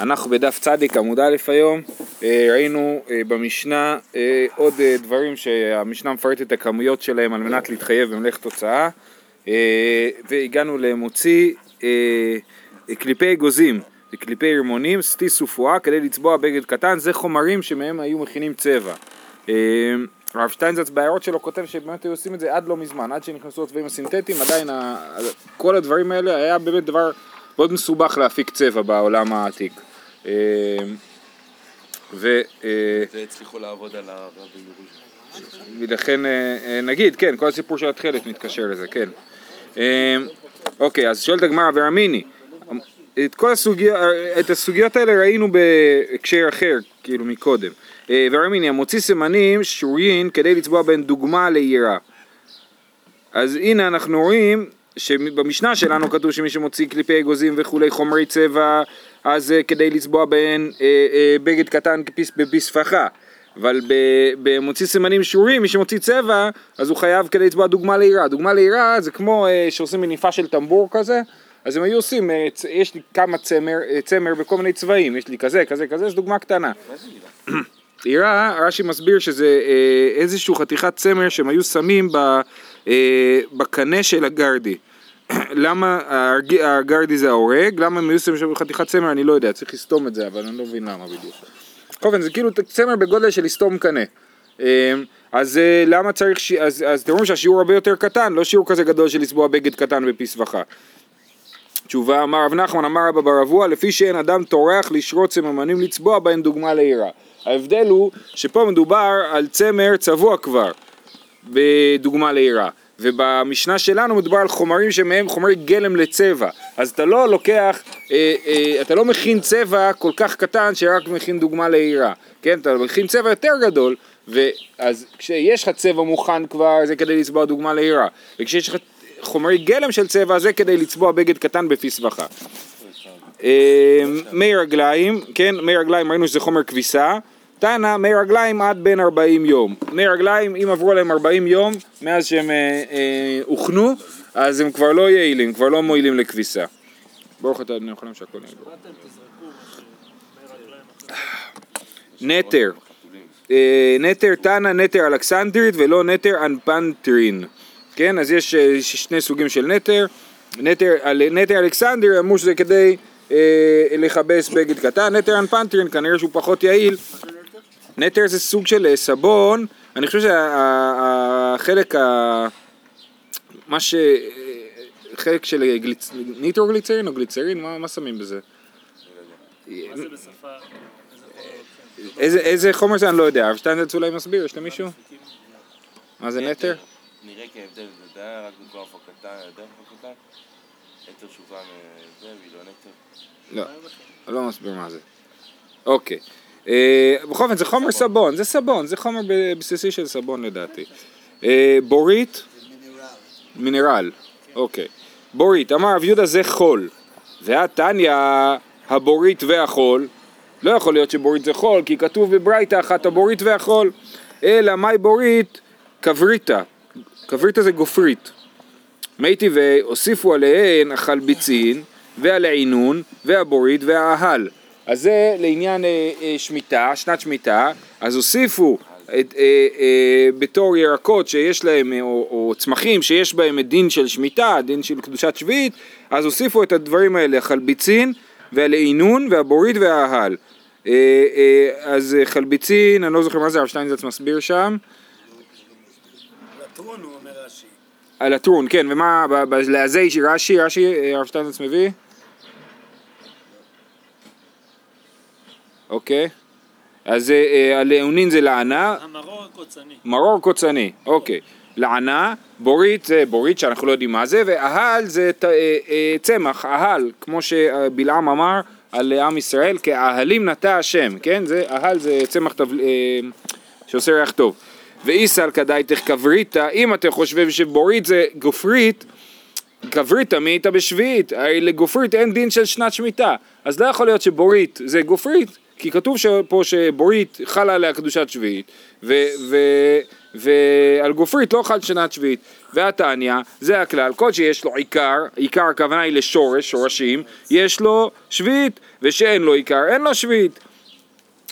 אנחנו בדף צדיק עמוד א' היום, אה, ראינו אה, במשנה אה, עוד דברים שהמשנה מפרטת את הכמויות שלהם על מנת להתחייב במלאכת תוצאה והגענו למוציא קליפי אגוזים וקליפי רימונים, סטיס ופואה כדי לצבוע בגד קטן, זה חומרים שמהם היו מכינים צבע. הרב שטיינזץ בהערות שלו כותב שבאמת היו עושים את זה עד לא מזמן, עד שנכנסו הצבעים הסינתטיים, עדיין כל הדברים האלה היה באמת דבר מאוד מסובך להפיק צבע בעולם העתיק. אה, ו... אה, והצליחו לעבוד על הרבי ולכן אה, נגיד, כן, כל הסיפור של התכלת מתקשר לזה, כן. אוקיי, אז שואלת הגמרא ורמיני, את כל הסוגיות, את הסוגיות האלה ראינו בהקשר אחר, כאילו מקודם. ורמיני, המוציא סימנים שורין כדי לצבוע בין דוגמה ליראה. אז הנה אנחנו רואים שבמשנה שלנו כתוב שמי שמוציא קליפי אגוזים וכולי חומרי צבע אז uh, כדי לצבוע בהן uh, uh, בגד קטן בפספחה אבל במוציא סימנים שרורים מי שמוציא צבע אז הוא חייב כדי לצבוע דוגמה לעירה דוגמה לעירה זה כמו uh, שעושים מניפה של טמבור כזה אז הם היו עושים, uh, יש לי כמה צמר, uh, צמר בכל מיני צבעים, יש לי כזה, כזה, כזה, זו דוגמה קטנה. עירה, רש"י מסביר שזה איזשהו חתיכת צמר שהם היו שמים בקנה של הגרדי. למה הגרדי זה ההורג, למה הם שמים שם חתיכת צמר אני לא יודע, צריך לסתום את זה, אבל אני לא מבין למה בדיוק. בכל אופן זה כאילו צמר בגודל של לסתום קנה. אמ, אז אה, למה צריך, ש... אז, אז אתם שהשיעור הרבה יותר קטן, לא שיעור כזה גדול של לצבוע בגד קטן בפסבכה. תשובה אמר רב נחמן אמר רבא ברבוע לפי שאין אדם טורח לשרות סממנים לצבוע בהן דוגמה לעירה. ההבדל הוא שפה מדובר על צמר צבוע כבר בדוגמה לעירה. ובמשנה שלנו מדובר על חומרים שמהם חומרי גלם לצבע. אז אתה לא לוקח, אה, אה, אתה לא מכין צבע כל כך קטן שרק מכין דוגמה לעירה כן, אתה מכין צבע יותר גדול ואז כשיש לך צבע מוכן כבר זה כדי לצבוע דוגמה לעירה וכשיש לך חומרי גלם של צבע זה כדי לצבוע בגד קטן בפסבכה אה, מי רגליים, כן, מי רגליים ראינו שזה חומר כביסה תנא מי רגליים עד בין 40 יום. מי רגליים, אם עברו עליהם 40 יום מאז שהם אה, אה, הוכנו, אז הם כבר לא יעילים, כבר לא מועילים לכביסה. ברוך אתה אדוני יכולים שהכל יהיה. נטר. אה, נטר תנא נטר אלכסנדרית ולא נטר אנפנטרין. כן, אז יש אה, שני סוגים של נטר. נטר, נטר אלכסנדר אמרו שזה כדי אה, לכבס בגד קטן, נטר אנפנטרין כנראה שהוא פחות יעיל נטר זה סוג של אה, סבון, אני חושב שהחלק ה... מה ש... חלק של גליצ... ניטרוגליצרין או גליצרין, מה, מה שמים בזה? מה זה בשפה? איזה, איזה חומר זה אני לא יודע, שטיינזלץ אולי מסביר, יש למישהו? מה זה נטר? נראה כהבדל, זה היה רק במקום הפקתה, יותר הפקתה? נטר שובה מזה, והיא לא נטר? לא, לא מסביר מה זה. אוקיי. אה, בכל אופן זה חומר סבון, זה סבון, זה חומר בסיסי של סבון לדעתי. אה, בורית? מינרל, אוקיי. בורית, אמר רב יהודה זה חול, והתניא הבורית והחול, לא יכול להיות שבורית זה חול, כי כתוב בברייתא אחת הבורית והחול, אלא מאי בורית? כבריתא, כבריתא זה גופרית. מי טבעי הוסיפו עליהן החלביצין והלעינון והבורית והאהל. אז זה לעניין אה, אה, שמיטה, שנת שמיטה, אז הוסיפו את, אה, אה, בתור ירקות שיש להם, אה, או, או צמחים שיש בהם את דין של שמיטה, דין של קדושת שביעית, אז הוסיפו את הדברים האלה, החלביצין והלעינון והבורית והאהל. אה, אה, אז חלביצין, אני לא זוכר מה זה, הרב שטיינזלץ מסביר שם. על הטרון הוא אומר רש"י. על הטרון, כן, ומה, לזה רש"י, רש"י, הרב שטיינזלץ מביא? אוקיי? אז אה, הלאונין זה לענה. המרור הקוצני. מרור קוצני, אוקיי. לענה, בורית זה בורית שאנחנו לא יודעים מה זה, ואהל זה אה, אה, צמח, אהל, כמו שבלעם אמר על עם ישראל, כאהלים נטע השם, כן? זה, אהל זה צמח תבל... שעושה ריח טוב. ואיסל כדאיתך כבריתא, אם אתם חושבים שבורית זה גופרית, גבריתא מי הייתה בשביעית? הרי לגופרית אין דין של שנת שמיטה, אז לא יכול להיות שבורית זה גופרית, כי כתוב פה שבורית חלה עליה קדושת שביעית, ו, ו, ועל גופרית לא חל שנת שביעית. והתניא, זה הכלל, כל שיש לו עיקר, עיקר הכוונה היא לשורש, שורשים, יש לו שביעית, ושאין לו עיקר, אין לו שביעית.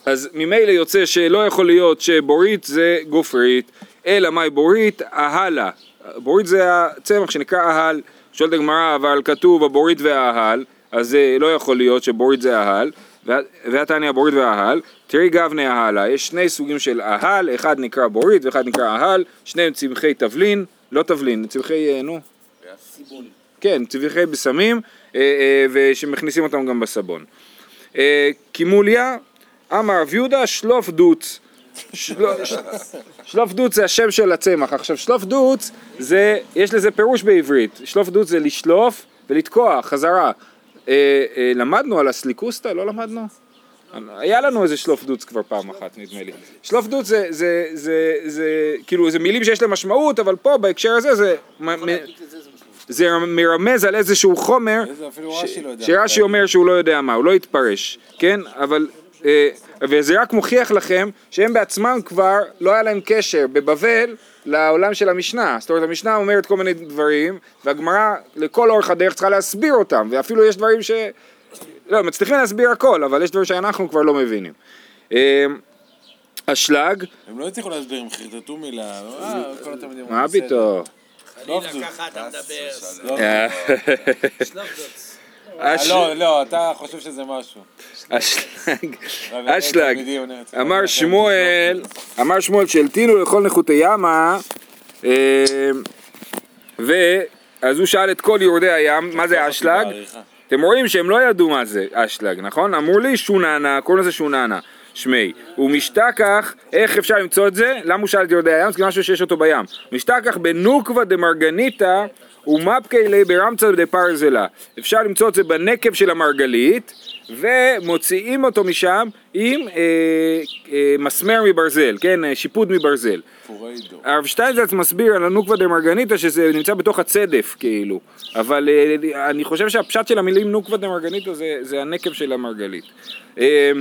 אז ממילא יוצא שלא יכול להיות שבורית זה גופרית, אלא מהי בורית? אהלה. בורית זה הצמח שנקרא אהל. שואלת הגמרא, אבל כתוב הבורית והאהל, אז זה לא יכול להיות שבורית זה אהל, והתניא הבורית והאהל, תראי גבני אהלה, יש שני סוגים של אהל, אחד נקרא בורית ואחד נקרא אהל, שניהם צמחי תבלין, לא תבלין, צמחי, אה, נו, כן, צמחי בשמים, אה, אה, ושמכניסים אותם גם בסבון. קימוליה, אמר רב יהודה שלוף דוץ. שלוף דוץ זה השם של הצמח. עכשיו שלוף דוץ זה, יש לזה פירוש בעברית. שלוף דוץ זה לשלוף ולתקוע חזרה. למדנו על הסליקוסטה? לא למדנו? היה לנו איזה שלוף דוץ כבר פעם אחת נדמה לי. שלוף דוץ זה, זה, זה, זה כאילו זה מילים שיש להם משמעות אבל פה בהקשר הזה זה זה מרמז על איזשהו חומר לא שרש"י אומר שהוא לא יודע מה, הוא לא יתפרש, כן? אבל, אה, וזה רק מוכיח לכם שהם בעצמם כבר לא היה להם קשר בבבל לעולם של המשנה, זאת אומרת המשנה אומרת כל מיני דברים והגמרא לכל אורך הדרך צריכה להסביר אותם ואפילו יש דברים ש... לא, מצליחים להסביר הכל, אבל יש דברים שאנחנו כבר לא מבינים. אה, אשלג. הם לא הצליחו להסביר, הם חרטטו מילה. אה, התלמידים מה פתאום? חלילה ככה אתה מדבר. לא, לא, אתה חושב שזה משהו. אשלג, אשלג, אמר שמואל, אמר שמואל שהלטינו לכל נחותי ימה, ואז הוא שאל את כל יורדי הים, מה זה אשלג? אתם רואים שהם לא ידעו מה זה אשלג, נכון? אמרו לי שוננה, קוראים לזה שוננה. שמי, ומשתכח, איך אפשר למצוא את זה? למה הוא שאל את יורדי הים? זה משהו שיש אותו בים. משתכח בנוקבה דמרגניתא ומפקי לי ברמצא דפרזלה. אפשר למצוא את זה בנקב של המרגלית, ומוציאים אותו משם עם אה, אה, מסמר מברזל, כן, אה, שיפוד מברזל. הרב שטיינזלץ מסביר על הנוקבה דמרגניתא שזה נמצא בתוך הצדף כאילו, אבל אה, אני חושב שהפשט של המילים נוקבה דמרגניתא זה, זה הנקב של המרגלית. אה,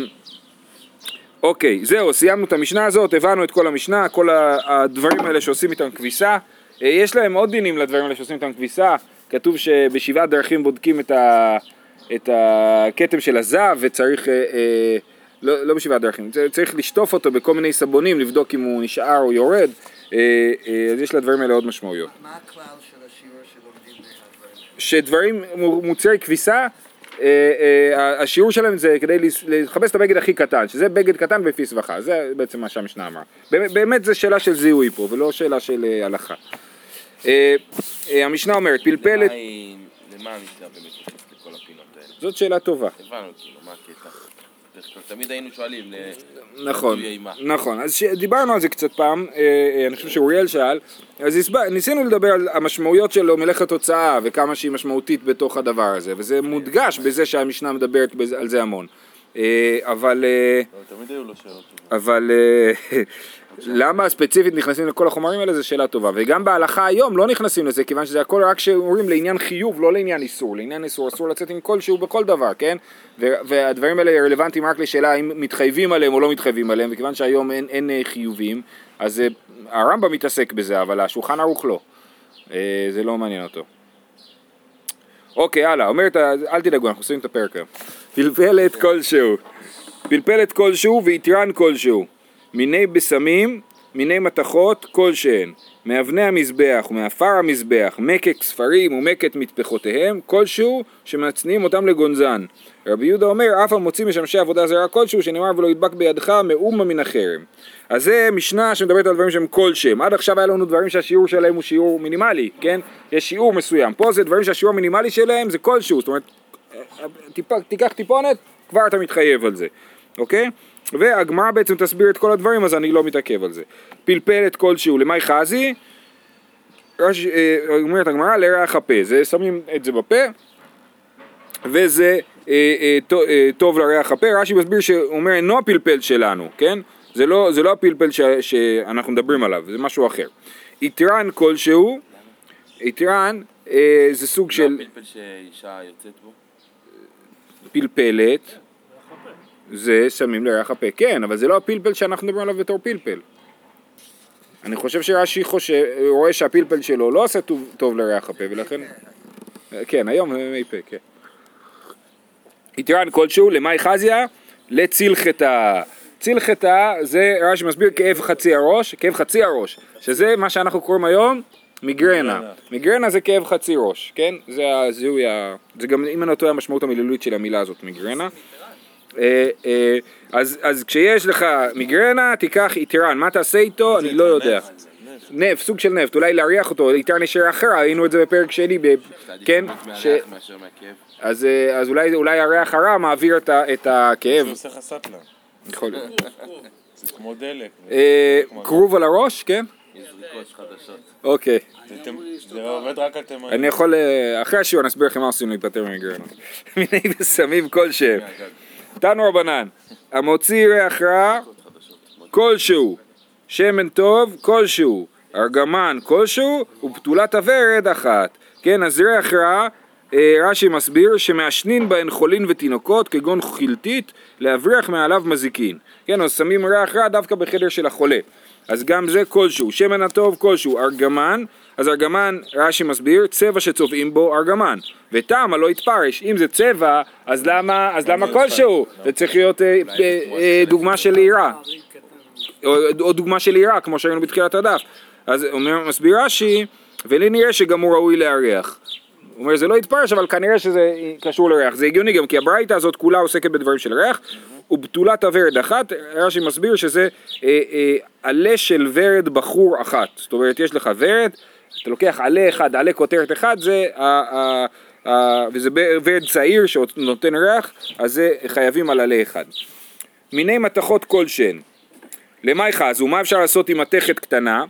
אוקיי, זהו, סיימנו את המשנה הזאת, הבנו את כל המשנה, כל הדברים האלה שעושים איתם כביסה. אה, יש להם עוד דינים לדברים האלה שעושים איתם כביסה, כתוב שבשבעה דרכים בודקים את, ה, את הכתם של הזב וצריך, אה, אה, לא, לא בשבעה דרכים, צריך לשטוף אותו בכל מיני סבונים, לבדוק אם הוא נשאר או יורד, אה, אה, אז יש לדברים האלה עוד משמעויות. מה הכלל של השיעור שלומדים? שדברים, מוצרי כביסה, אה, אה, השיעור שלהם זה כדי לחפש את הבגד הכי קטן, שזה בגד קטן בפי סבכה, זה בעצם מה שהמשנה אמרה. באמת זה שאלה של זיהוי פה, ולא שאלה של הלכה. המשנה אומרת, פלפלת... למה המשנה באמת נכנסת לכל הפינות האלה? זאת שאלה טובה. הבנו כאילו, מה הקטע? תמיד היינו שואלים, נכון, נכון, אז דיברנו על זה קצת פעם, אני חושב שאוריאל שאל, אז ניסינו לדבר על המשמעויות שלו מלאכת הוצאה וכמה שהיא משמעותית בתוך הדבר הזה, וזה מודגש בזה שהמשנה מדברת על זה המון, אבל... תמיד היו לו שאלות אבל למה ספציפית נכנסים לכל החומרים האלה זו שאלה טובה. וגם בהלכה היום לא נכנסים לזה כיוון שזה הכל רק שאומרים לעניין חיוב לא לעניין איסור. לעניין איסור אסור לצאת עם כלשהו בכל דבר כן? והדברים האלה רלוונטיים רק לשאלה אם מתחייבים עליהם או לא מתחייבים עליהם וכיוון שהיום אין, אין אה, חיובים אז אה, הרמב"ם מתעסק בזה אבל השולחן ערוך לא. אה, זה לא מעניין אותו. אוקיי הלאה. אומרת אל תדאגו אנחנו עושים את הפרק היום. פלפלת כלשהו. פלפלת כלשהו ויתרן כלשהו מיני בשמים, מיני מתכות כלשהן, מאבני המזבח ומעפר המזבח, מקק ספרים ומקט מטפחותיהם, כלשהו שמצניעים אותם לגונזן. רבי יהודה אומר, אף המוציא משמשי עבודה זרה כלשהו, שנאמר ולא ידבק בידך מאומה מן החרם. אז זה משנה שמדברת על דברים שהם כלשהם. עד עכשיו היה לנו דברים שהשיעור שלהם הוא שיעור מינימלי, כן? יש שיעור מסוים. פה זה דברים שהשיעור המינימלי שלהם זה כלשהו, זאת אומרת, טיפ, תיקח טיפונת, כבר אתה מתחייב על זה, אוקיי? והגמרא בעצם תסביר את כל הדברים אז אני לא מתעכב על זה. פלפלת כלשהו למאי חזי, אה, אומרת הגמרא לריח הפה, זה שמים את זה בפה וזה אה, אה, אה, טוב לריח הפה, רש"י מסביר שאומר אינו הפלפל שלנו, כן? זה לא, זה לא הפלפל ש, שאנחנו מדברים עליו, זה משהו אחר. יתרן כלשהו, יתרן אה, זה סוג של... הפלפל שאישה יוצאת בו? פלפלת. זה שמים לירח הפה, כן, אבל זה לא הפלפל שאנחנו מדברים עליו בתור פלפל. אני חושב שרש"י רואה שהפלפל שלו לא עושה טוב, טוב לריח הפה, ולכן... כן, היום מי פה, כן. יתרן כלשהו, למאי חזיה? לצלחתה. צלחתה זה רש"י מסביר כאב חצי הראש, כאב חצי הראש, שזה מה שאנחנו קוראים היום מיגרנה. מיגרנה זה כאב חצי ראש, כן? זה הזיהוי ה... זה גם, אם אני לא טועה, המשמעות המילולית של המילה הזאת, מיגרנה. אה, אה, אז, אז כשיש לך מיגרנה, תיקח איתרן, מה תעשה איתו? אני לא יודע. נפט, סוג של נפט, אולי להריח אותו, איתרן ישר אחר, ראינו את זה בפרק שני, כן? אז, אה, אז אולי, אולי הריח הרע מעביר את, הכאב. זה עושה לך סטלה. יכול להיות. זה כמו דלק. כרוב על הראש, כן? יש. אוקיי. זה עובד רק על תימנים. אני יכול, אחרי השיעור אני אסביר לכם מה עושים להיפטר ממיגרנות. מיני וסמים כלשהם. תנו רבנן, המוציא ריח רע כלשהו, שמן טוב כלשהו, ארגמן כלשהו, ופתולת הוורד אחת. כן, אז ריח רע, אה, רש"י מסביר שמעשנין בהן חולין ותינוקות, כגון חילטית, להבריח מעליו מזיקין. כן, אז שמים ריח רע דווקא בחדר של החולה. אז גם זה כלשהו, שמן הטוב כלשהו, ארגמן, אז ארגמן, רש"י מסביר, צבע שצובעים בו ארגמן, וטעם הלא יתפרש, אם זה צבע, אז למה, אז למה כלשהו? זה צריך להיות אה, אה, אה, דוגמה של לירה, או, דוגמה של לירה, כמו שראינו בתחילת הדף. אז אומר, מסביר רש"י, ולי נראה שגם הוא ראוי לארח. הוא אומר, זה לא יתפרש, אבל כנראה שזה קשור לריח. זה הגיוני גם, כי הברייתא הזאת כולה עוסקת בדברים של ריח, ובתולת הוורד אחת, רש"י מסביר שזה אה, אה, עלה של ורד בחור אחת. זאת אומרת, יש לך ורד, אתה לוקח עלה אחד, עלה כותרת אחד, זה, ה, ה, ה, וזה ורד צעיר שנותן ריח, אז זה חייבים על עלה אחד. מיני מתכות כלשהן. למאי חזו, מה אפשר לעשות עם מתכת קטנה?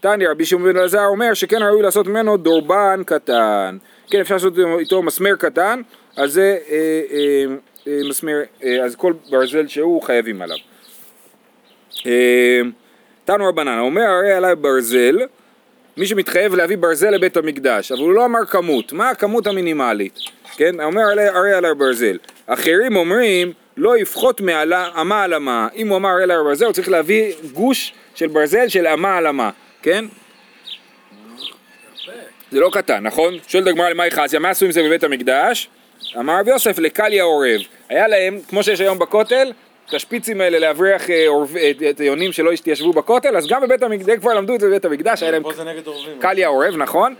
תניא רבי שמעון בן אלעזר אומר שכן ראוי לעשות ממנו דורבן קטן. כן, אפשר לעשות איתו מסמר קטן, אז זה אה, אה, מסמר, אה, אז כל ברזל שהוא חייבים עליו. אה, תנו רבנן, אומר הרי עליי ברזל, מי שמתחייב להביא ברזל לבית המקדש, אבל הוא לא אמר כמות, מה הכמות המינימלית? כן, אומר הרי, עליי ברזל. אחרים אומרים לא יפחות מעלה, אמה על אמה, אם הוא אמר הרי ברזל הוא צריך להביא גוש של ברזל של אמה על אמה, כן? זה לא קטן, נכון? שואלת הגמרא למאי חסיה, מה עשו עם זה בבית המקדש? אמר רב יוסף לקליה עורב. היה להם, כמו שיש היום בכותל, את השפיצים האלה להבריח אה, עורב- את- היונים שלא התיישבו בכותל, אז גם בבית המקדש, כבר למדו את זה בבית המקדש, היה להם. קליה עורב, נכון?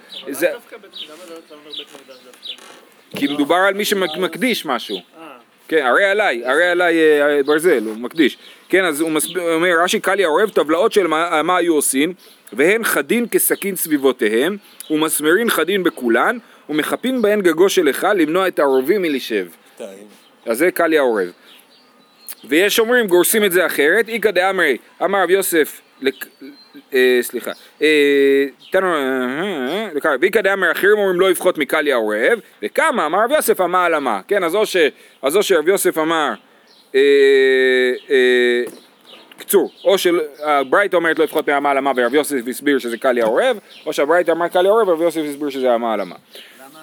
כי מדובר על מי שמקדיש משהו. אה, כן, הרי עליי, הרי עליי אה, ברזל, הוא מקדיש. כן, אז הוא אומר, רש"י קליה עורב טבלאות של מה, מה היו עושים, והן חדין כסכין סביבותיהם, ומסמרין חדין בכולן, ומחפין בהן גגו של היכל למנוע את העורבים מלשב. אז זה קליה עורב. ויש אומרים גורסים את זה אחרת, איכא דאמרי, אמר רב יוסף, לק- אה, סליחה, אה, אה, ואיכא דאמרי אחרים אומרים לא יפחות מקליה עורב, וכמה, אמר רב יוסף אמה על אמה, כן, אז או שרב יוסף אמר, קצור, או שהברייתא אומרת לא יפחות מאמה על אמה ורב יוסף הסביר שזה קליה עורב, או שהברייתא אמר קליה עורב ורב יוסף הסביר שזה אמה על אמה. למה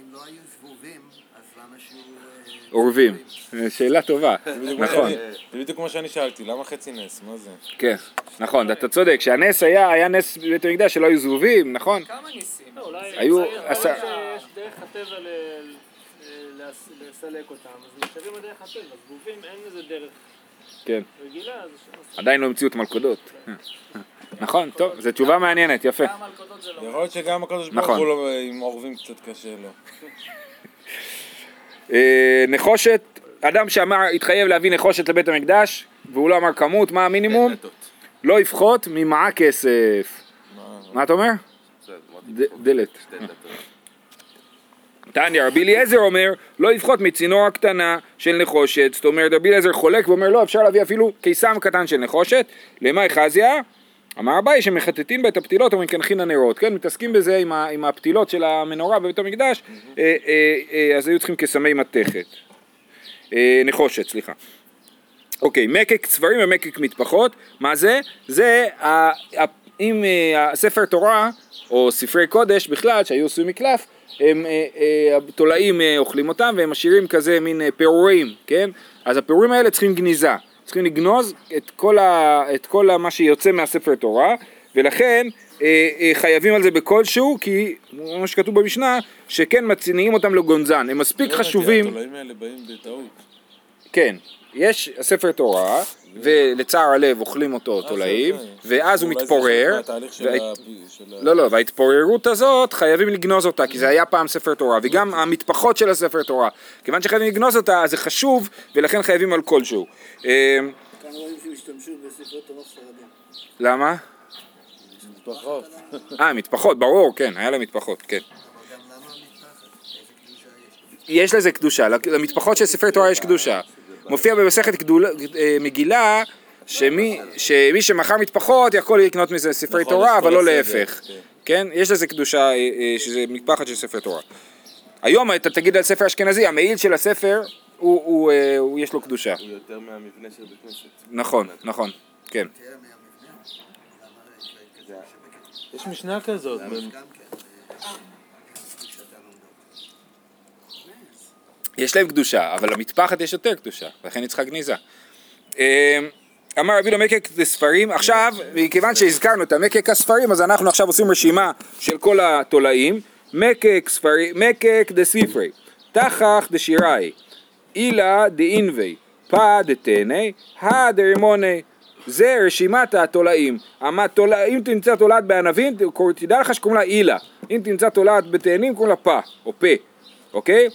אם לא היו זבובים, אז למה שיהיו... עורבים, אה, שאלה טובה, נכון. שאני- זה בדיוק כמו שאני שאלתי, למה חצי נס? מה זה? כן, נכון, אתה צודק, שהנס היה, היה נס בבית המקדש שלא היו זבובים, נכון? לא, אולי היו יכול להיות עשר- שיש דרך הטבע לסלק אותם, אז נשארים בדרך הטבע, זבובים אין איזה דרך כן. עדיין לא המציאו את מלכודות. נכון, טוב, זו תשובה מעניינת, יפה. כמה מלכודות זה לא... יכול להיות שגם הקדוש ברוך נכון. הוא לא- עם עורבים קצת קשה לו. אה, נחושת, אדם שאמר, התחייב להביא נחושת לבית המקדש, והוא לא אמר כמות, מה המינימום? לא יפחות ממעה כסף. מה אתה אומר? דלת. תניא, רבי אליעזר אומר, לא יפחות מצינור הקטנה של נחושת. זאת אומרת, רבי אליעזר חולק ואומר, לא, אפשר להביא אפילו קיסם קטן של נחושת. למאי חזיה? אמר אביי שמחטטין בה את הפתילות ומקנחין הנרות, כן, מתעסקים בזה עם, ה, עם הפתילות של המנורה בבית המקדש, אה, אה, אה, אז היו צריכים קסמי מתכת, אה, נחושת, סליחה. אוקיי, מקק צברים ומקק מטפחות, מה זה? זה, ה, ה, אם אה, הספר תורה, או ספרי קודש בכלל, שהיו עשויים מקלף, הם, אה, אה, התולעים אה, אוכלים אותם והם משאירים כזה מין אה, פירורים, כן? אז הפירורים האלה צריכים גניזה, צריכים לגנוז את כל, ה, את כל ה, מה שיוצא מהספר תורה, ולכן אה, אה, חייבים על זה בכלשהו, כי מה שכתוב במשנה, שכן מצניעים אותם לגונזן, הם מספיק חשובים. באים בטעות. כן, יש ספר תורה, ולצער הלב אוכלים אותו תולעים, זה, זה. ואז הוא מתפורר, לא, לא, וההתפוררות הזאת חייבים לגנוז אותה, כי זה היה פעם ספר תורה, וגם המטפחות של הספר תורה, כיוון שחייבים לגנוז אותה, אז זה חשוב, ולכן חייבים על כלשהו. אה, כאן רואים שהשתמשו בספרי תורה ספרדים. למה? אה, מטפחות, ברור, כן, היה להם מטפחות, כן. יש לזה קדושה, למטפחות של ספרי תורה יש קדושה. מופיע במסכת אה, מגילה שמי, שמי שמכר מטפחות יכול לקנות מזה ספרי נכון, תורה, אבל לא להפך. כן. כן? יש לזה קדושה אה, אה, שזה מטפחת של ספר תורה. היום אתה תגיד על ספר אשכנזי, המעיל של הספר, הוא, הוא, הוא, יש לו קדושה. הוא יותר מהמבנה של בית כנסת. נכון, נכון, כן. יש משנה כזאת. גם כן. אה, קדושת הלומדות. יש להם קדושה, אבל למטפחת יש יותר קדושה, לכן היא צריכה גניזה. אה, אמר רבי יהודה מקק לספרים, עכשיו, מכיוון שהזכרנו את המקק הספרים, אז אנחנו עכשיו עושים רשימה של כל התולעים, מקק ספרים, מקק דספרי, תחך דשיראי, אילה דאינבי, פא דתני, הא דרימוני. זה רשימת התולעים. אם תמצא תולעת בענבים, תדע לך שקוראים לה אילה. אם תמצא תולעת בתאנים, קוראים לה פא, או פה, אוקיי?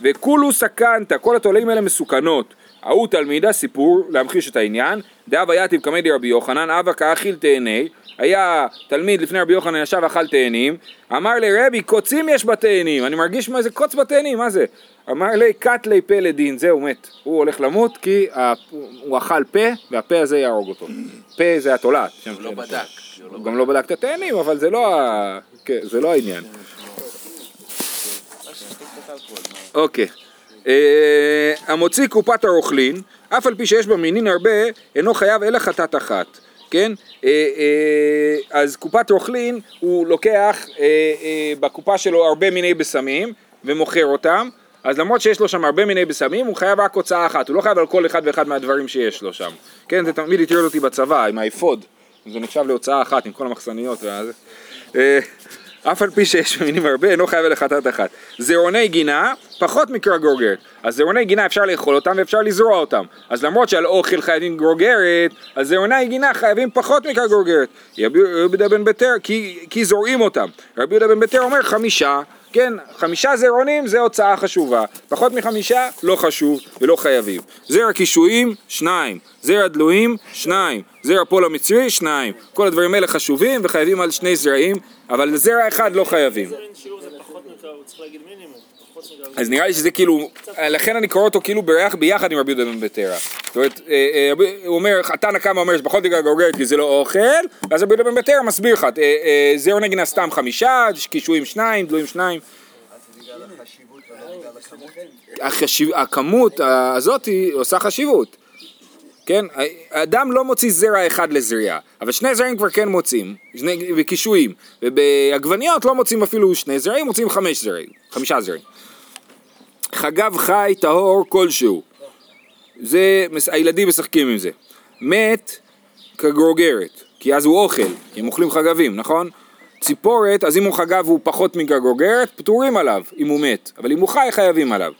וכולו סכנת, כל התולעים האלה מסוכנות. ההוא תלמידה, סיפור, להמחיש את העניין, דאב יתיב קמא דרבי יוחנן, אבא כאכיל תאני, היה תלמיד לפני רבי יוחנן ישב אכל תאנים, אמר לרבי קוצים יש בתאנים, אני מרגיש מה זה קוץ בתאנים, מה זה? אמר לי קטלי פה לדין, זהו מת, הוא הולך למות כי הוא אכל פה והפה הזה יהרוג אותו, פה זה התולעת, הוא לא בדק. הוא גם לא בדק את התאנים, אבל זה לא, כן, זה לא העניין. אוקיי. אה, המוציא קופת הרוכלין, אף על פי שיש בה מינין הרבה, אינו חייב אלא חטאת אחת. כן? אה, אה, אז קופת רוכלין, הוא לוקח בקופה שלו הרבה מיני בשמים ומוכר אותם, אז למרות שיש לו שם הרבה מיני בשמים, הוא חייב רק הוצאה אחת, הוא לא חייב על כל אחד ואחד מהדברים שיש לו שם. כן, זה תמיד הטריד אותי בצבא, עם האפוד, זה נחשב להוצאה אחת עם כל המחסניות. אה, אף על פי שיש מינים הרבה, אינו חייב אלא חטאת אחת. זרעוני גינה, פחות מקרא גרוגרת. אז זרעוני גינה אפשר לאכול אותם ואפשר לזרוע אותם. אז למרות שעל אוכל חייבים גרוגרת, אז זרעוני גינה חייבים פחות מקרא גרוגרת. רבי יהודה בן ביתר, כי זורעים אותם. רבי יהודה בן ביתר אומר חמישה, כן, חמישה זרעונים זה הוצאה חשובה. פחות מחמישה, לא חשוב ולא חייבים. זרע קישואים, שניים. זרע דלויים, שניים. זרע פול המצרי, שניים. כל הדברים האלה חשובים וחייבים על שני זרעים, אבל זרע אחד לא חייבים. זה מין שיעור זה פחות מקרא, הוא צריך להגיד מינימום. פחות מקרא. אז נראה לי שזה כאילו, לכן אני קורא אותו כאילו ביחד, ביחד עם רבי יהודה בן ביתרא. זאת אומרת, אה, אה, הוא אומר, התנא קמא אומר שפחות בגלל גורגרת כי זה לא אוכל, ואז רבי יהודה בן ביתרא מסביר לך, אה, אה, זרע נגינה סתם חמישה, קישואים שניים, דלויים שניים. הכמות הזאת עושה חשיבות, כן? האדם לא מוציא זרע אחד לזריעה, אבל שני זרעים כבר כן מוצאים, בקישואים, ובעגבניות לא מוצאים אפילו שני זרעים, מוצאים חמש זרעים, חמישה זרעים. חגב חי טהור כלשהו, זה, הילדים משחקים עם זה. מת כגרוגרת, כי אז הוא אוכל, כי הם אוכלים חגבים, נכון? ציפורת, אז אם הוא חגב והוא פחות מגרגוגרת, פטורים עליו, אם הוא מת, אבל אם הוא חי, חייבים עליו.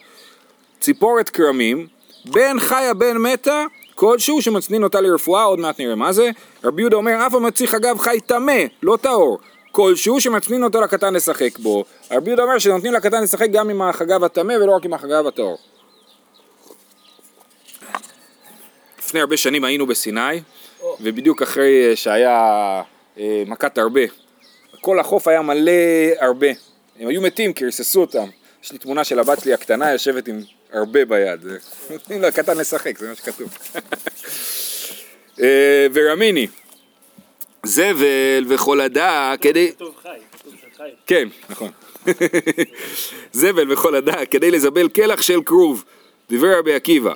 ציפורת כרמים, בין חיה בין מתה, כלשהו שמצנין אותה לרפואה, עוד מעט נראה מה זה. רבי יהודה אומר, אף המציא חגב חי טמא, לא טהור. כלשהו שמצנין אותו לקטן לשחק בו. רבי יהודה אומר שנותנים לקטן לשחק גם עם החגב הטמא ולא רק עם החגב הטהור. לפני הרבה שנים היינו בסיני, ובדיוק אחרי אה, שהיה אה, מכת הרבה. כל החוף היה מלא הרבה. הם היו מתים כי ריססו אותם. יש לי תמונה של הבת שלי הקטנה יושבת עם הרבה ביד. נותנים לקטן לשחק, זה מה שכתוב. אה, ורמיני, זבל וחולדה כדי... כן, נכון. זבל וכל הדק כדי לזבל קלח של כרוב, דברי רבי עקיבא.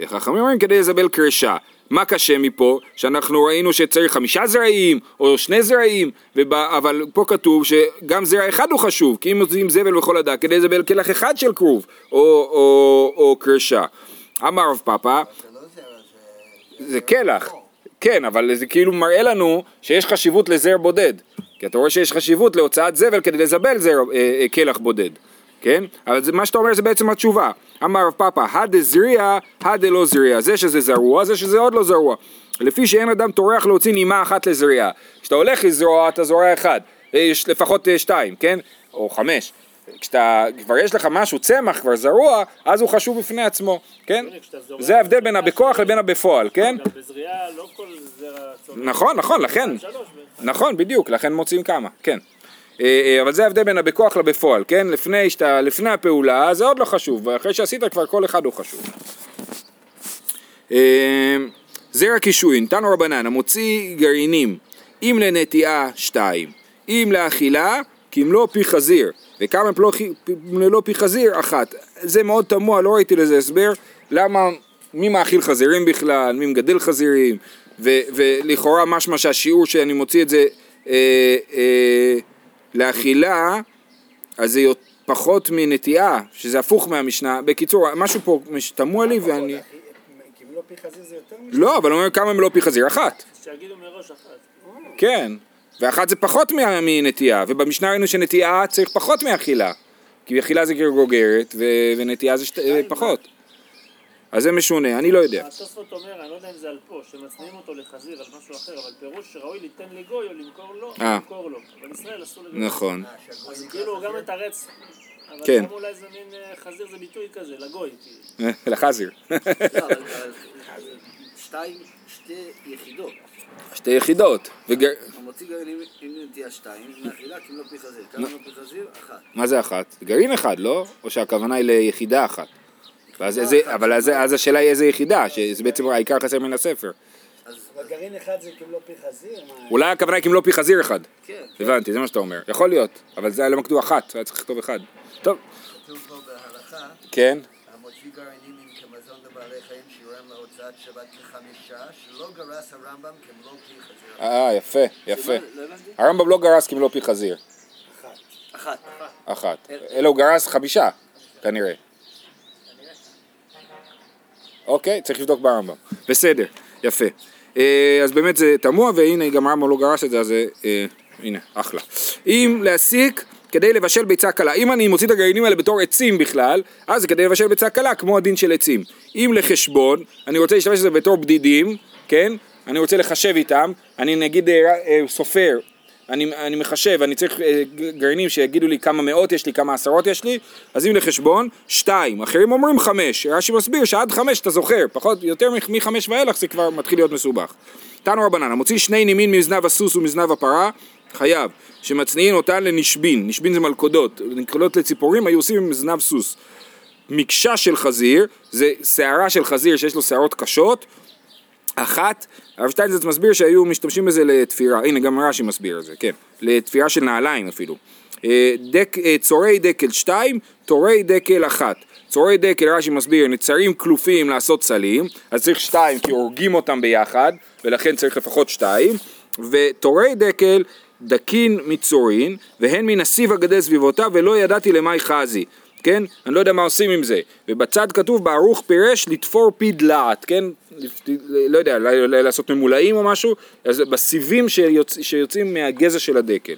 וחכמים אומרים כדי לזבל קרשה. מה קשה מפה? שאנחנו ראינו שצריך חמישה זרעים או שני זרעים, ובא, אבל פה כתוב שגם זרע אחד הוא חשוב, כי אם מוציאים זבל בכל הדק כדי לזבל כלח אחד של כרוב או, או, או קרשה. אמר רב פאפא, זה לא זרע, זה... זה קלח, כן, אבל זה כאילו מראה לנו שיש חשיבות לזרע בודד. כי אתה רואה שיש חשיבות להוצאת זבל כדי לזבל זרע, אה, אה, קלח בודד, כן? אבל זה, מה שאתה אומר זה בעצם התשובה. אמר רב פאפא, הדה זריע, הדה לא זריע. זה שזה זרוע, זה שזה עוד לא זרוע. לפי שאין אדם טורח להוציא נימה אחת לזריעה. כשאתה הולך לזרוע, אתה זורע אחד. אה, יש לפחות אה, שתיים, כן? או חמש. כשאתה, כבר יש לך משהו, צמח כבר זרוע, אז הוא חשוב בפני עצמו, כן? זה ההבדל בין הבכוח לבין הבפועל, כן? גם בזריעה לא כל זרע צומח. נכון, נכון, לכן. נכון, בדיוק, לכן מוצאים כמה, כן. אה, אה, אבל זה ההבדל בין הבכוח לבפועל, כן? לפני, שאתה, לפני הפעולה זה עוד לא חשוב, ואחרי שעשית כבר כל אחד הוא חשוב. אה, זרע קישואין, תנו רבנן, המוציא גרעינים, אם לנטיעה שתיים, אם לאכילה, כמלוא פי חזיר, וכמה מלוא פי חזיר, אחת. זה מאוד תמוה, לא ראיתי לזה הסבר, למה, מי מאכיל חזירים בכלל, מי מגדל חזירים, ו, ולכאורה משמע שהשיעור שאני מוציא את זה אה, אה, לאכילה, אז זה פחות מנטיעה, שזה הפוך מהמשנה. בקיצור, משהו פה תמוה לי ואני... קיבלו פי חזיר זה יותר מ... לא, אבל הוא אומר כמה מלוא פי חזיר? אחת. שיגידו מראש אחת. כן, ואחת זה פחות מה- מנטיעה, ובמשנה ראינו שנטיעה צריך פחות מאכילה, כי אכילה זה גרגוגרת ו- ונטיעה זה שת... פחות. אז זה משונה, אני לא יודע. התוספות אומר, אני לא יודע אם זה על פה, שמצניעים אותו לחזיר על משהו אחר, אבל פירוש שראוי ליתן לגוי או למכור לו, אה. למכור לו. אבל ישראל אסור לגוי. נכון. אז כאילו הוא גם מתרץ. אבל כן. גם אולי זה מין אה, חזיר זה ביטוי כזה, לגוי. כאילו. לחזיר. לא, שתי יחידות. שתי יחידות. וגר... המוציא גרעינים עם נטייה שתיים, מאכילה כמלוא פי חזיר. כמה מלוא פי חזיר? אחת. מה זה אחת? גרעין אחד, לא? או שהכוונה היא ליחידה אחת? אבל אז, אז השאלה היא איזה יחידה, שזה בעצם העיקר חסר מן הספר. אבל גרעין אחד זה קיבלו פי חזיר? אולי הכוונה היא כמלוא פי חזיר אחד. כן. הבנתי, זה מה שאתה אומר. יכול להיות, אבל זה היה לא כתוב אחת, היה צריך לכתוב אחד. טוב, כתוב פה בהלכה, כן. המוציא גרעינים עם כמזון לבעלי חיים להוצאת שבת כחמישה, שלא גרס הרמב"ם כמלוא פי חזיר. אה, יפה, יפה. לא. הרמב"ם לא גרס כמלוא פי חזיר. אחת. אחת. אלא הוא גרס חמישה, כנראה. אוקיי, צריך לבדוק ברמב"ם. בסדר, יפה. אה, אז באמת זה תמוה, והנה גם הרמב"ם לא גרס את זה, אז אה, הנה, אחלה. אם להסיק כדי לבשל ביצה קלה. אם אני מוציא את הגרעינים האלה בתור עצים בכלל, אז זה כדי לבשל ביצה קלה, כמו הדין של עצים. אם לחשבון, אני רוצה להשתמש בזה בתור בדידים, כן? אני רוצה לחשב איתם, אני נגיד אה, אה, סופר, אני, אני מחשב, אני צריך אה, גרעינים שיגידו לי כמה מאות יש לי, כמה עשרות יש לי, אז אם לחשבון, שתיים, אחרים אומרים חמש, רש"י מסביר שעד חמש אתה זוכר, פחות, יותר מחמש ואילך זה כבר מתחיל להיות מסובך. תנו רבנן, המוציא שני נימין מזנב הסוס ומזנב הפרה, חייב, שמצניעין אותן לנשבין, נשבין זה מלכודות, מלכודות לציפורים היו עושים עם זנב סוס. מקשה של חזיר, זה שערה של חזיר שיש לו שערות קשות, אחת, הרב שטיינזרץ מסביר שהיו משתמשים בזה לתפירה, הנה גם רש"י מסביר את זה, כן, לתפירה של נעליים אפילו. אה, דק, אה, צורי דקל שתיים, תורי דקל אחת. צורי דקל רש"י מסביר, נצרים כלופים לעשות סלים, אז צריך שתיים כי הורגים אותם ביחד, ולכן צריך לפחות שתיים, ותורי דקל דקין מצורין, והן מן הסיב הגדל סביבותיו, ולא ידעתי למאי חזי. כן? אני לא יודע מה עושים עם זה. ובצד כתוב בערוך פירש לתפור פי דלעת, כן? לפ- לא יודע, לעשות ממולאים או משהו, אז בסיבים שיוצ... שיוצאים מהגזע של הדקל.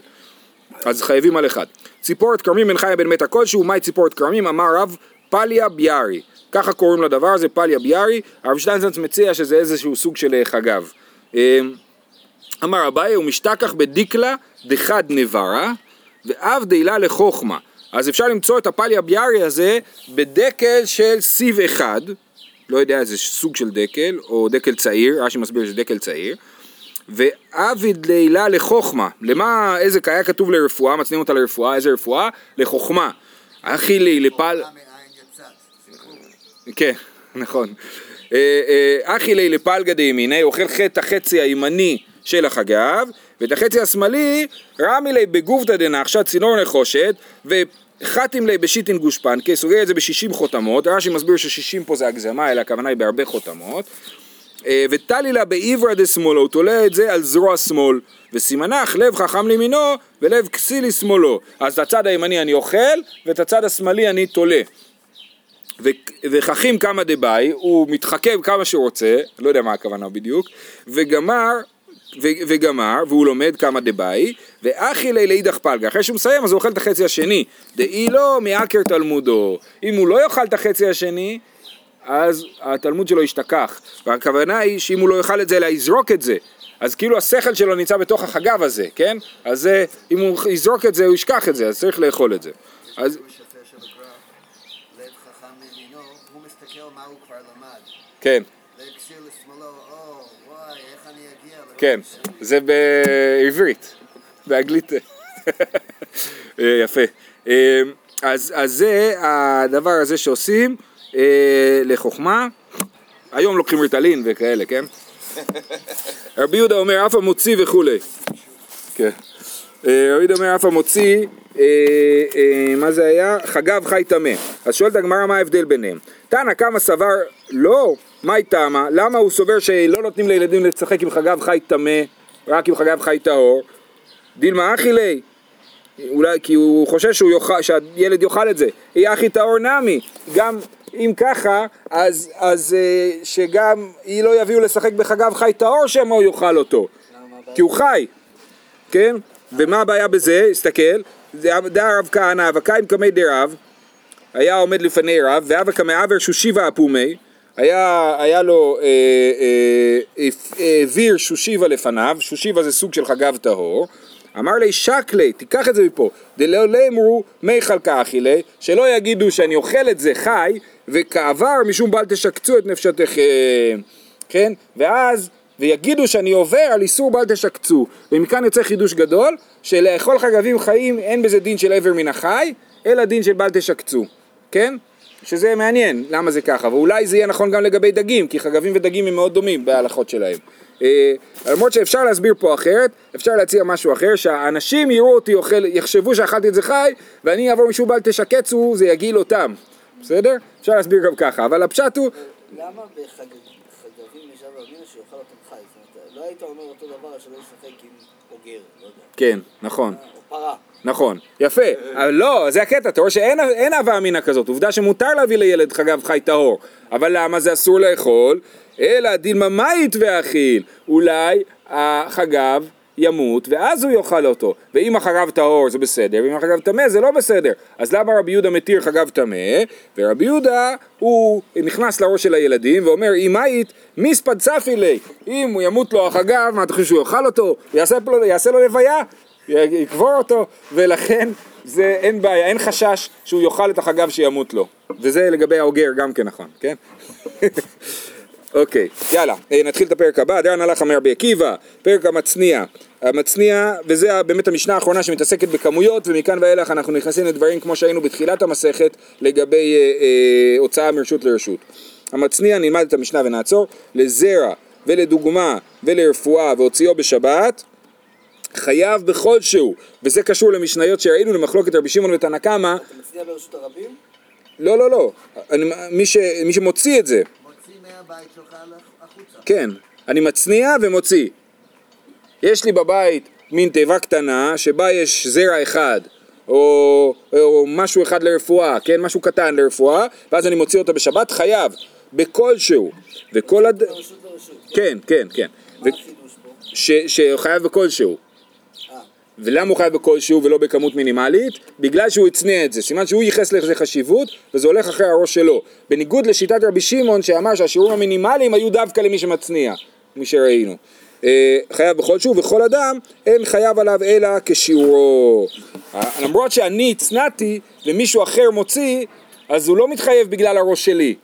אז חייבים על אחד. ציפורת כרמים בין חיה בין מתה כלשהו, מהי ציפורת כרמים? אמר רב פליה ביארי. ככה קוראים לדבר הזה, פליה ביארי. הרב שטיינזנץ מציע שזה איזשהו סוג של אה, חגב. אמ, אמר אביי, הוא משתכח בדיקלה דחד נברה, ואב דהילה לחוכמה. אז אפשר למצוא את הפליה ביארי הזה בדקל של סיב אחד, לא יודע איזה סוג של דקל, או דקל צעיר, רש"י מסביר שזה דקל צעיר, ועביד לילה לחוכמה. למה, איזה, היה כתוב לרפואה, מצניעים אותה לרפואה, איזה רפואה? לחוכמה. אחי לי לפל... כן, נכון. אה, אה, אחי לי לפלגא דימיני, אוכל חטא החצי הימני של החגב, ואת החצי השמאלי רמי לי בגובתא דנחשא צינור נחושת, וחתים לי בשיטין גושפנקה, סוגר את זה בשישים חותמות, רש"י מסביר ששישים פה זה הגזמה, אלא הכוונה היא בהרבה חותמות. אה, וטלי לה בעברה דשמאלו, הוא תולה את זה על זרוע שמאל, וסימנך לב חכם לימינו ולב כסיל לשמאלו. אז את הצד הימני אני אוכל, ואת הצד השמאלי אני תולה. ו- וחכים כמה דבאי, הוא מתחכם כמה שהוא רוצה, לא יודע מה הכוונה בדיוק, וגמר, ו- וגמר, והוא לומד כמה דבאי, ואכי לי לאידך פלגה, אחרי שהוא מסיים אז הוא אוכל את החצי השני, דאי לא מעקר תלמודו, אם הוא לא יאכל את החצי השני, אז התלמוד שלו ישתכח, והכוונה היא שאם הוא לא יאכל את זה אלא יזרוק את זה, אז כאילו השכל שלו נמצא בתוך החגב הזה, כן? אז אם הוא יזרוק את זה הוא ישכח את זה, אז צריך לאכול את זה. אז פירוש יפה של הגר"א, לב חכם מימינו, הוא מסתכל מה הוא כבר למד. כן, לב כסיר לשמאלו, או, וואי, איך אני אגיע? לרוב כן, השני?" זה בעברית, באנגלית אה, יפה. אה, אז, אז זה הדבר הזה שעושים אה, לחוכמה. היום לוקחים ריטלין וכאלה, כן? רבי יהודה אומר אף המוציא וכולי. כן. אה, רבי יהודה אומר אף המוציא, אה, אה, מה זה היה? חגב חי טמא. אז שואלת הגמרא מה ההבדל ביניהם. תנא כמה סבר לא, מה היא טעמה? למה הוא סובר שלא נותנים לילדים לשחק עם חגב חי טמא, רק עם חגב חי טהור? דילמה אחי ליה. אולי כי הוא חושש שהוא יאכל, שהילד יאכל את זה. היא אחי טהור נמי. גם אם ככה, אז, אז אה, שגם היא לא יביאו לשחק בחגב חי טהור שמא הוא יאכל אותו. כי הוא חי, כן? ומה הבעיה בזה? הסתכל, דא רב כהנא, אבקיים קמי דרב, היה עומד לפני רב, ואבא קמי אבר שושיבה אפומי, היה, היה לו, אה, אה, אה, העביר שושיבה לפניו, שושיבה זה סוג של חגב טהור, אמר לי שקלי, תיקח את זה מפה, דלא לאמרו מי חלקה אכילי, שלא יגידו שאני אוכל את זה חי, וכעבר משום בל תשקצו את נפשתכם, כן? ואז, ויגידו שאני עובר על איסור בל תשקצו, ומכאן יוצא חידוש גדול, שלאכול חגבים חיים אין בזה דין של עבר מן החי, אלא דין של בל תשקצו, כן? שזה מעניין, למה זה ככה, ואולי זה יהיה נכון גם לגבי דגים, כי חגבים ודגים הם מאוד דומים בהלכות שלהם. אה, למרות שאפשר להסביר פה אחרת, אפשר להציע משהו אחר, שהאנשים יראו אותי אוכל, יחשבו שאכלתי את זה חי, ואני אעבור משום בל תשקצו, זה יגעיל אותם, בסדר? אפשר להסביר גם ככה, אבל הפשט הוא, למה בחגבים יש אבא אבינו שיאכל אותם חי? זאת אומרת, לא היית אומר אותו דבר שלא ישחק עם אוגר, לא יודע, כן, נכון. או פרה. נכון, יפה, אבל לא, זה הקטע, אתה רואה שאין אין הווה אמינא כזאת, עובדה שמותר להביא לילד חגב חי טהור, אבל למה זה אסור לאכול? אלא דילמה מאית ואכיל, אולי החגב ימות ואז הוא יאכל אותו, ואם החגב טהור זה בסדר, ואם החגב טמא זה לא בסדר, אז למה רבי יהודה מתיר חגב טמא, ורבי יהודה הוא נכנס לראש של הילדים ואומר אם מאית מיספד צפי לי, אם הוא ימות לו החגב, מה אתה חושב שהוא יאכל אותו? יעשה לו לוויה? יקבור אותו, ולכן זה אין בעיה, אין חשש שהוא יאכל את החגב שימות לו. וזה לגבי האוגר גם כן נכון, כן? אוקיי, יאללה, אה, נתחיל את הפרק הבא, דרן הלך אמר רבי עקיבא, פרק המצניע. המצניע, וזה באמת המשנה האחרונה שמתעסקת בכמויות, ומכאן ואילך אנחנו נכנסים לדברים כמו שהיינו בתחילת המסכת לגבי אה, אה, הוצאה מרשות לרשות. המצניע, נלמד את המשנה ונעצור, לזרע ולדוגמה ולרפואה והוציאו בשבת, חייב בכל שהוא, וזה קשור למשניות שראינו למחלוקת רבי שמעון ותנא קמא, אתה מצדיע ברשות הרבים? לא לא לא, אני, מי, ש, מי שמוציא את זה, מוציא מהבית שלך החוצה. כן, אני מצניע ומוציא. יש לי בבית מין תיבה קטנה שבה יש זרע אחד או, או משהו אחד לרפואה, כן, משהו קטן לרפואה, ואז אני מוציא אותה בשבת, חייב, בכלשהו, וכל הד... כן, כן, כן, ו... מה החידוש פה? ש... שחייב בכלשהו. ולמה הוא חייב בכלשהו ולא בכמות מינימלית? בגלל שהוא הצניע את זה, סימן שהוא ייחס לזה חשיבות וזה הולך אחרי הראש שלו. בניגוד לשיטת רבי שמעון שאמר שהשיעורים המינימליים היו דווקא למי שמצניע, מי שראינו. אה, חייב בכל שהוא וכל אדם אין חייב עליו אלא כשיעורו. למרות שאני הצנעתי ומישהו אחר מוציא, אז הוא לא מתחייב בגלל הראש שלי.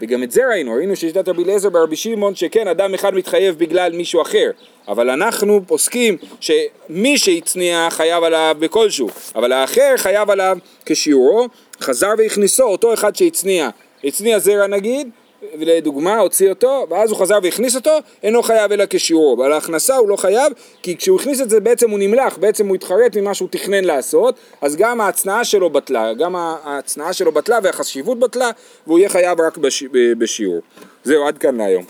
וגם את זה ראינו, ראינו ששיטת רבי אליעזר ברבי שמעון שכן אדם אחד מתחייב בגלל מישהו אחר. אבל אנחנו פוסקים שמי שהצניע חייב עליו בכלשהו אבל האחר חייב עליו כשיעורו. חזר והכניסו אותו אחד שהצניע. הצניע זרע נגיד לדוגמה הוציא אותו ואז הוא חזר והכניס אותו אינו חייב אלא כשיעורו אבל ההכנסה הוא לא חייב כי כשהוא הכניס את זה בעצם הוא נמלח בעצם הוא התחרט ממה שהוא תכנן לעשות אז גם ההצנעה שלו בטלה גם ההצנעה שלו בטלה והחשיבות בטלה והוא יהיה חייב רק בש... בשיעור זהו עד כאן להיום.